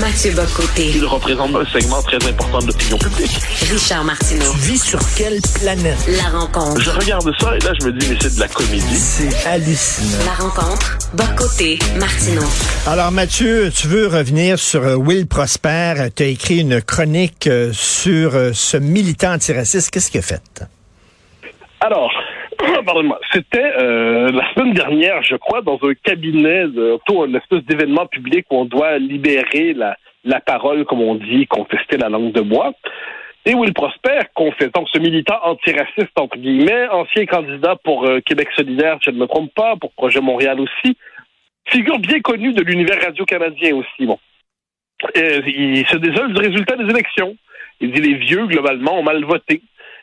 Mathieu Bocoté. Il représente un segment très important de l'opinion publique. Richard Martineau. Tu vis sur quelle planète? La rencontre. Je regarde ça et là, je me dis, mais c'est de la comédie. C'est hallucinant. La rencontre. Bocoté. Martineau. Alors Mathieu, tu veux revenir sur euh, Will Prosper. Tu as écrit une chronique euh, sur euh, ce militant antiraciste. Qu'est-ce qu'il a fait? Alors, c'était euh, la semaine dernière, je crois, dans un cabinet, de, autour d'une espèce d'événement public où on doit libérer la, la parole, comme on dit, contester la langue de bois. Et Will Prosper, fait donc ce militant antiraciste, entre guillemets, ancien candidat pour euh, Québec solidaire, je ne me trompe pas, pour Projet Montréal aussi, figure bien connue de l'univers radio-canadien aussi. Bon. Euh, il se désole du résultat des élections. Il dit les vieux, globalement, ont mal voté.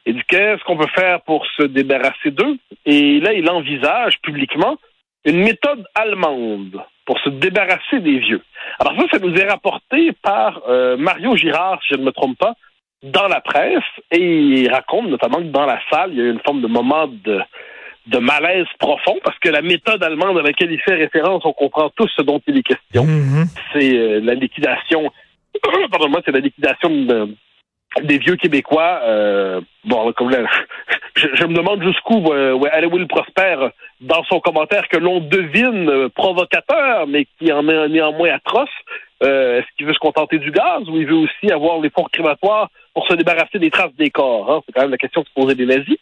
Il dit qu'est-ce qu'on peut faire pour se débarrasser d'eux? Et là, il envisage publiquement une méthode allemande pour se débarrasser des vieux. Alors ça, ça nous est rapporté par euh, Mario Girard, si je ne me trompe pas, dans la presse, et il raconte notamment que dans la salle, il y a eu une forme de moment de, de malaise profond, parce que la méthode allemande à laquelle il fait référence, on comprend tous ce dont il est question. Mhm. C'est euh, la liquidation, pardon-moi, c'est la liquidation de, des vieux Québécois. Euh, bon, comme là, je, je, me demande jusqu'où euh, allait Will Prosper dans son commentaire que l'on devine euh, provocateur, mais qui en est néanmoins atroce. Euh, Est-ce qu'il veut se contenter du gaz ou il veut aussi avoir les fours crématoires pour se débarrasser des traces des corps? Hein? C'est quand même la question que se posaient les nazis.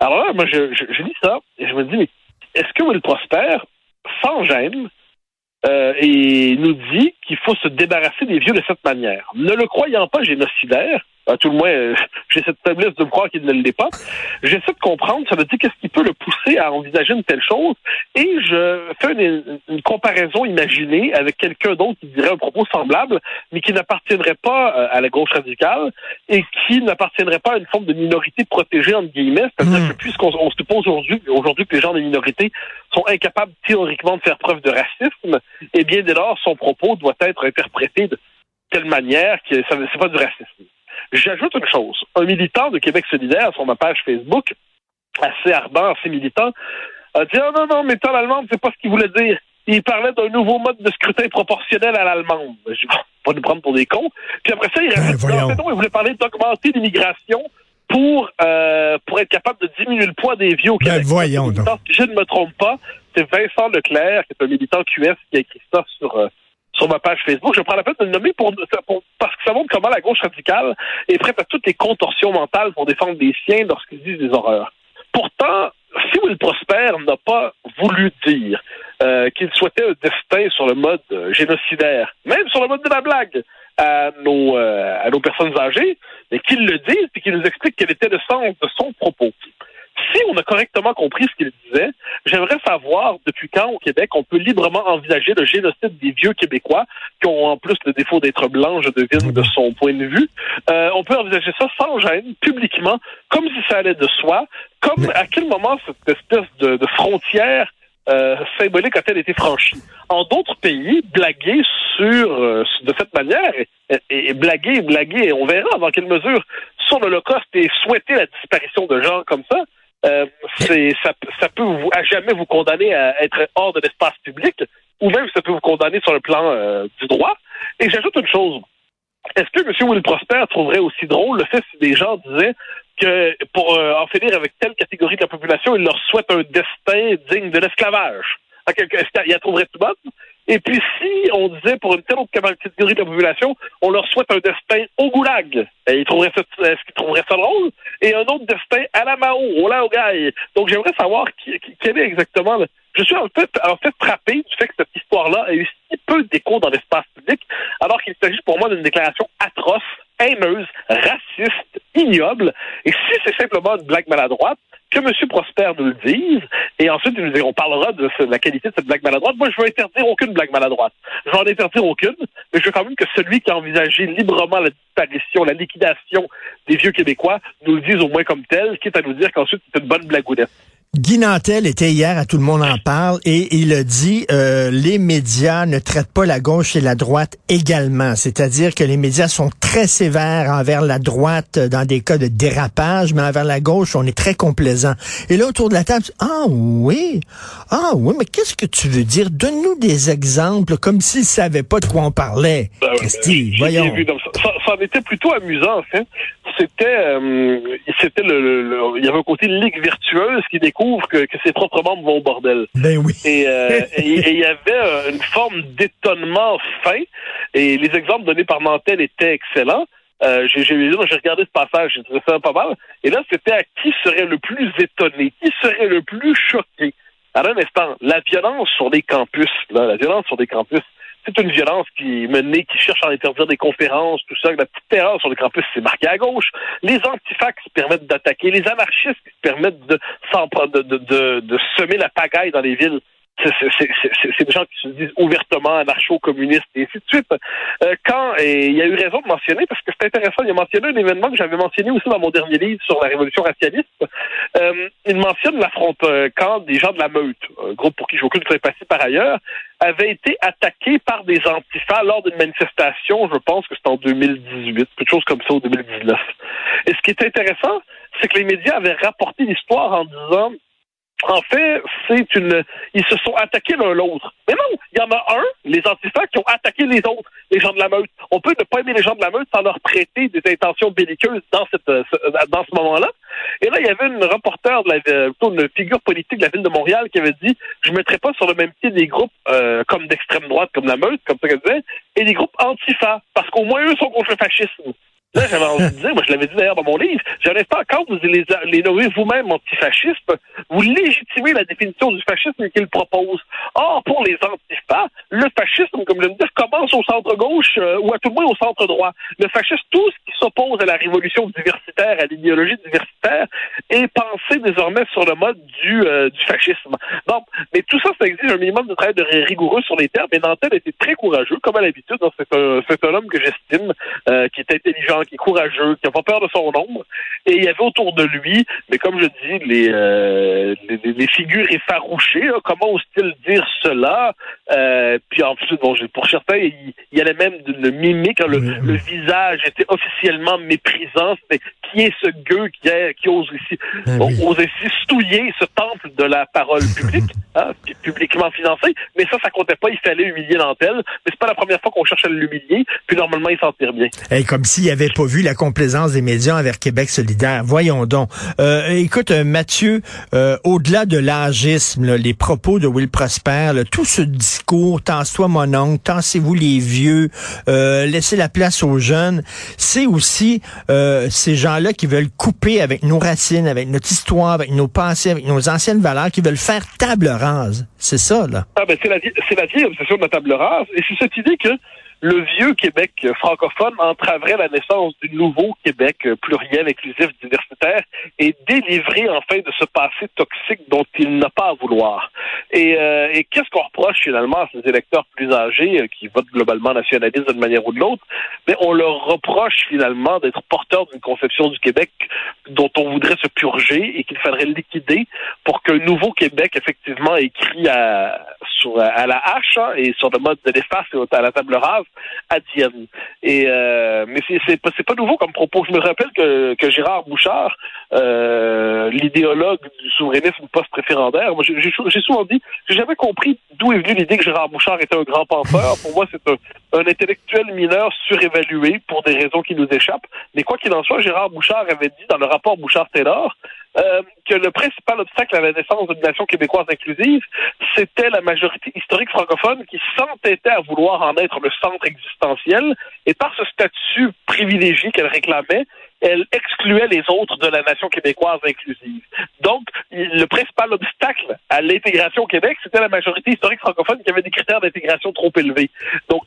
Alors là, moi, je, je, je lis ça et je me dis, mais est-ce que Will Prosper, sans gêne, euh, et nous dit qu'il faut se débarrasser des vieux de cette manière? Ne le croyant pas génocidaire, à tout le moins, euh, j'ai cette faiblesse de me croire qu'il ne l'est pas. J'essaie de comprendre, ça veut dire qu'est-ce qui peut le pousser à envisager une telle chose, et je fais une, une comparaison imaginée avec quelqu'un d'autre qui dirait un propos semblable, mais qui n'appartiendrait pas euh, à la gauche radicale et qui n'appartiendrait pas à une forme de minorité protégée entre guillemets, c'est-à-dire Mm. que puisqu'on on se suppose aujourd'hui, aujourd'hui que les gens des minorités sont incapables théoriquement de faire preuve de racisme, eh bien dès lors son propos doit être interprété de telle manière que ça c'est pas du racisme. J'ajoute une chose. Un militant de Québec solidaire sur ma page Facebook, assez ardent, assez militant, a dit Ah non, non, méthode allemande, c'est pas ce qu'il voulait dire. Il parlait d'un nouveau mode de scrutin proportionnel à l'allemande. Je dis, Bon, pas nous prendre pour des cons. Puis après ça, il rajoute voyons. en fait, non, il voulait parler d'augmenter l'immigration pour, euh, pour être capable de diminuer le poids des vieux au Ben, Québec. voyons. Donc, Si je ne me trompe pas, c'est Vincent Leclerc, qui est un militant QS, qui a écrit ça sur, euh, sur ma page Facebook. Je prends la peine de le nommer pour, pour- parce que ça montre comment la gauche radicale est prête à toutes les contorsions mentales pour défendre des siens lorsqu'ils disent des horreurs. Pourtant, si Will Prosper n'a pas voulu dire euh, qu'il souhaitait un destin sur le mode euh, génocidaire, même sur le mode de la blague, à nos, euh, à nos personnes âgées, mais qu'il le dise et qu'il nous explique quel était le sens de son propos. Si on a correctement compris ce qu'il disait, j'aimerais savoir depuis quand au Québec on peut librement envisager le génocide des vieux Québécois qui ont en plus le défaut d'être blancs, je devine, de son point de vue. Euh, on peut envisager ça sans gêne, publiquement, comme si ça allait de soi, comme à quel moment cette espèce de, de frontière euh, symbolique a-t-elle été franchie? En d'autres pays, blaguer sur euh, de cette manière et, et- blaguer, blaguer, et on verra dans quelle mesure sur l'Holocauste et souhaiter la disparition de gens comme ça, euh, ça, peut à jamais vous condamner à être hors de l'espace public, ou même ça peut vous condamner sur le plan euh, du droit. Et j'ajoute une chose. Est-ce que M. Will Prosper trouverait aussi drôle le fait si des gens disaient que pour euh, en finir avec telle catégorie de la population, il leur souhaite un destin digne de l'esclavage? Est-ce qu'il la trouverait tout bonne? Et puis si on disait pour une telle autre catégorie de la population, on leur souhaite un destin au goulag, ils trouveraient ça, est-ce qu'ils trouveraient ça drôle? Et un autre destin à la Mao, au Laogai. Donc j'aimerais savoir qui, qui- quel est exactement le... Je suis en fait, en fait frappé du fait que cette histoire-là a eu si peu d'écho dans l'espace public, alors qu'il s'agit pour moi d'une déclaration atroce, haineuse, raciste, ignoble. Et si c'est simplement une blague maladroite, que M. Prosper nous le dise, et ensuite il nous dit- on parlera de la qualité de cette blague maladroite. Moi, je veux interdire aucune blague maladroite. Je veux en interdire aucune, mais je veux quand même que celui qui a envisagé librement la disparition, la liquidation des vieux Québécois nous le dise au moins comme tel, quitte à nous dire qu'ensuite c'est une bonne blagounette. Guy Nantel était hier à Tout le monde en parle et il a dit euh, les médias ne traitent pas la gauche et la droite également. C'est-à-dire que les médias sont très sévères envers la droite dans des cas de dérapage, mais envers la gauche, on est très complaisant. Et là, autour de la table, ah oui, ah oui, mais qu'est-ce que tu veux dire? Donne-nous des exemples comme s'ils savaient pas de quoi on parlait. Ben, Christy, voyons. Vu, ça, ça, en était plutôt amusant, hein. C'était, euh, c'était le, le, il y avait un côté ligue virtueuse qui découvre que, que ses propres membres vont au bordel. Ben oui. Et euh, il y avait euh, une forme d'étonnement fin. Et les exemples donnés par Mantel étaient excellents. Euh, j'ai, j'ai, j'ai regardé ce passage, j'ai trouvé ça pas mal. Et là, c'était à qui serait le plus étonné, qui serait le plus choqué. Alors, un instant, la violence sur les campus, là, la violence sur les campus, c'est une violence qui menée, qui cherche à interdire des conférences, tout ça. La petite terreur sur le campus, c'est marqué à gauche. Les antifax permettent d'attaquer. Les anarchistes permettent de semer la pagaille dans les villes c'est des gens qui se disent ouvertement anarcho-communistes et ainsi de suite. Euh, quand, et il y a eu raison de mentionner, parce que c'est intéressant, il a mentionné un événement que j'avais mentionné aussi dans mon dernier livre sur la révolution racialiste. Euh, il mentionne euh, quand des gens de la meute, un groupe pour qui j'ai aucune sympathie par ailleurs, avaient été attaqués par des antifas lors d'une manifestation, je pense que c'était en 2018, quelque chose comme ça, ou 2019. Et ce qui est intéressant, c'est que les médias avaient rapporté l'histoire en disant en fait, c'est une. Ils se sont attaqués l'un l'autre. Mais non, il y en a un, les antifas, qui ont attaqué les autres, les gens de la meute. On peut ne pas aimer les gens de la meute sans leur prêter des intentions belliqueuses dans cette euh, dans ce moment-là. Et là, il y avait une reporter, de la, euh, plutôt une figure politique de la ville de Montréal, qui avait dit je ne mettrai pas sur le même pied des groupes euh, comme d'extrême droite, comme la meute, comme ça qu'elle disait, et des groupes antifas, parce qu'au moins eux sont contre le fascisme. Là, j'avais envie de dire, moi je l'avais dit d'ailleurs dans mon livre, j'ai l'instant, quand vous les, les nommez vous-même antifascistes, vous légitimez la définition du fascisme qu'ils proposent. Or, pour les antifas, le fascisme, comme je le dis, commence au centre-gauche euh, ou à tout le moins au centre-droit. Le fascisme, tout ce qui s'oppose à la révolution diversitaire, à l'idéologie diversitaire, est pensé désormais sur le mode du, euh, du fascisme. Donc, mais tout ça, ça exige un minimum de travail de rigoureux sur les termes. Et Nantel était très courageux, comme à l'habitude. C'est un, un homme que j'estime, euh, qui est intelligent, qui est courageux, qui n'a pas peur de son ombre. Et il y avait autour de lui, mais comme je dis, les, euh, les, figures effarouchées. Comment ose-t-il dire cela? Euh, puis ensuite, bon, pour certains, il, y avait même de mimique. Hein, le, visage était officiellement méprisant. mais qui est ce gueux qui, qui ose ici, ah ose ici stouiller ce temple de la parole publique, hein, publiquement financé. Mais ça, ça comptait pas. Il fallait humilier Nantel. Mais c'est pas la première fois qu'on cherche à l'humilier. Puis normalement, il s'en tire bien. Et comme s'il avait pas vu la complaisance des médias envers Québec solidaire. Voyons donc. Euh, écoute, euh, Mathieu, euh, au-delà de l'âgisme, les propos de Will Prosper, tout ce discours, tasse-toi mon oncle, tassez-vous les vieux, laissez la place aux jeunes, c'est aussi ces gens-là qui veulent couper avec nos racines, avec notre histoire, avec nos pensées, avec nos anciennes valeurs, qui veulent faire table rase. C'est ça, là. Ah ben c'est la, c'est la de la table rase. Et c'est cette idée que le vieux Québec francophone entraverait la naissance du nouveau Québec pluriel, inclusif, diversitaire et délivrer enfin de ce passé toxique dont il n'a pas à vouloir. Et, euh, et qu'est-ce qu'on reproche finalement à ces électeurs plus âgés euh, qui votent globalement nationalistes d'une manière ou de l'autre? Mais on leur reproche finalement d'être porteurs d'une conception du Québec dont on voudrait se purger et qu'il faudrait liquider pour qu'un nouveau Québec effectivement écrit à, sur, à la hache hein, et sur le mode de l'efface et à la table rase advienne. Et euh, mais c'est c'est pas, nouveau comme propos. Je me rappelle que, que Gérard Bouchard, euh, l'idéologue du souverainisme post-référendaire, moi j'ai souvent dit, j'ai jamais compris d'où est venue l'idée que Gérard Bouchard était un grand penseur? Pour moi, c'est un, un intellectuel mineur surévalué pour des raisons qui nous échappent. Mais quoi qu'il en soit, Gérard Bouchard avait dit dans le rapport Bouchard-Taylor euh, que le principal obstacle à la naissance d'une nation québécoise inclusive, c'était la majorité historique francophone qui s'entêtait à vouloir en être le centre existentiel, et par ce statut privilégié qu'elle réclamait, elle excluait les autres de la nation québécoise inclusive. Donc, le principal obstacle à l'intégration au Québec, c'était la majorité historique francophone qui avait des critères d'intégration trop élevés. Donc,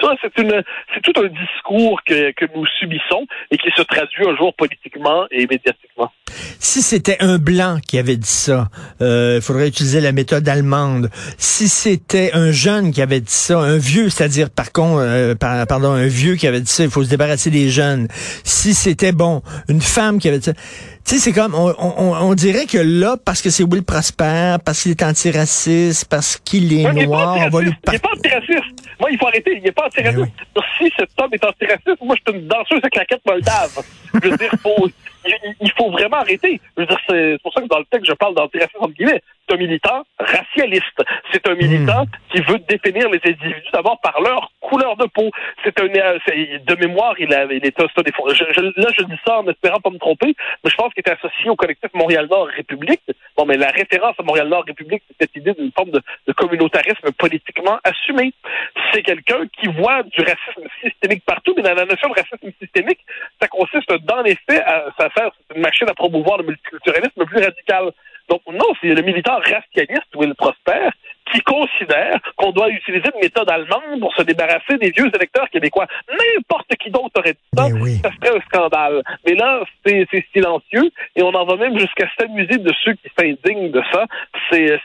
c'est tout un discours que, que nous subissons et qui se traduit un jour politiquement et médiatiquement. Si c'était un blanc qui avait dit ça, euh, il faudrait utiliser la méthode allemande. Si c'était un jeune qui avait dit ça, un vieux, c'est-à-dire par contre, euh, pardon, un vieux qui avait dit ça, il faut se débarrasser des jeunes. Si c'était bon, une femme qui avait dit ça. Tu sais, c'est comme, on, on, on, dirait que là, parce que c'est Will Prosper, parce qu'il est antiraciste, parce qu'il est noir, on va lui Il n'est pas antiraciste. Moi, il faut arrêter. Il n'est pas antiraciste. Ben si cet homme est antiraciste, moi, je suis une danseuse avec la quête moldave. Je veux dire, faut, il, faut vraiment arrêter. Je veux dire, c'est pour ça que dans le texte, je parle d'antiracisme, entre guillemets. C'est un militant racialiste. C'est un militant hmm. qui veut définir les individus d'abord par leur couleur de peau. C'est un, euh, de mémoire, il, a, il était un je, je, Là, je dis ça en espérant pas me tromper, mais je pense qu'il était associé au collectif Montréal-Nord République. Bon, mais la référence à Montréal-Nord République, c'est cette idée d'une forme de, de, communautarisme politiquement assumé. C'est quelqu'un qui voit du racisme systémique partout, mais dans la notion de racisme systémique, ça consiste dans les faits à, ça sert, c'est une machine à promouvoir le multiculturalisme plus radical. Donc non, c'est le militant racialiste, Will Prosper, qui considère qu'on doit utiliser une méthode allemande pour se débarrasser des vieux électeurs québécois. N'importe qui d'autre aurait dit ça, ça serait un scandale. Mais là, c'est silencieux et on en va même jusqu'à s'amuser de ceux qui s'indignent de ça. C'est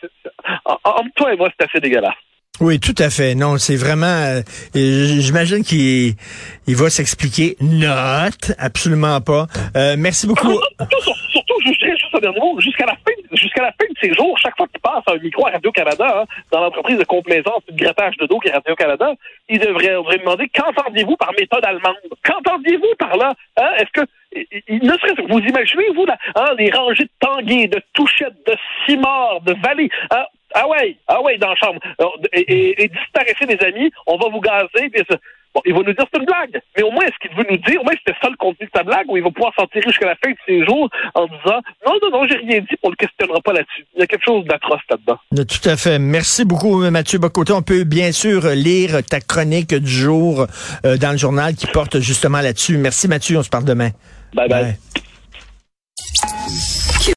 entre toi et moi, c'est assez dégueulasse. Oui, tout à fait. Non, c'est vraiment. Euh, j'imagine qu'il il va s'expliquer. Note, absolument pas. Euh, merci beaucoup. Surtout, surtout, je dirais juste un dernier mot. Jusqu'à la fin, jusqu'à la fin de ces jours, chaque fois qu'il passe un micro à Radio Canada, hein, dans l'entreprise de complaisance, de grattage de dos qui est Radio Canada, il devrait, demander qu'entendiez-vous par méthode allemande? Qu'entendiez-vous par là? Hein? Est-ce que ne serait-ce que vous imaginez vous hein, les rangées de tanguiers, de touchettes, de cimars, de vallées. Ah ouais, ah ouais, dans la chambre. Et, disparaissez des amis, on va vous gazer. bon, il va nous dire c'est une blague. Mais au moins, est-ce veut nous dire, au moins c'était ça le contenu de sa blague, où il va pouvoir s'en tirer jusqu'à la fin de ses jours en disant non, non, non, j'ai rien dit, on le questionnera pas là-dessus. Il y a quelque chose d'atroce là-dedans. Tout à fait. Merci beaucoup, Mathieu Bocoté. On peut bien sûr lire ta chronique du jour euh, dans le journal qui porte justement là-dessus. Merci, Mathieu. On se parle demain. bye. bye.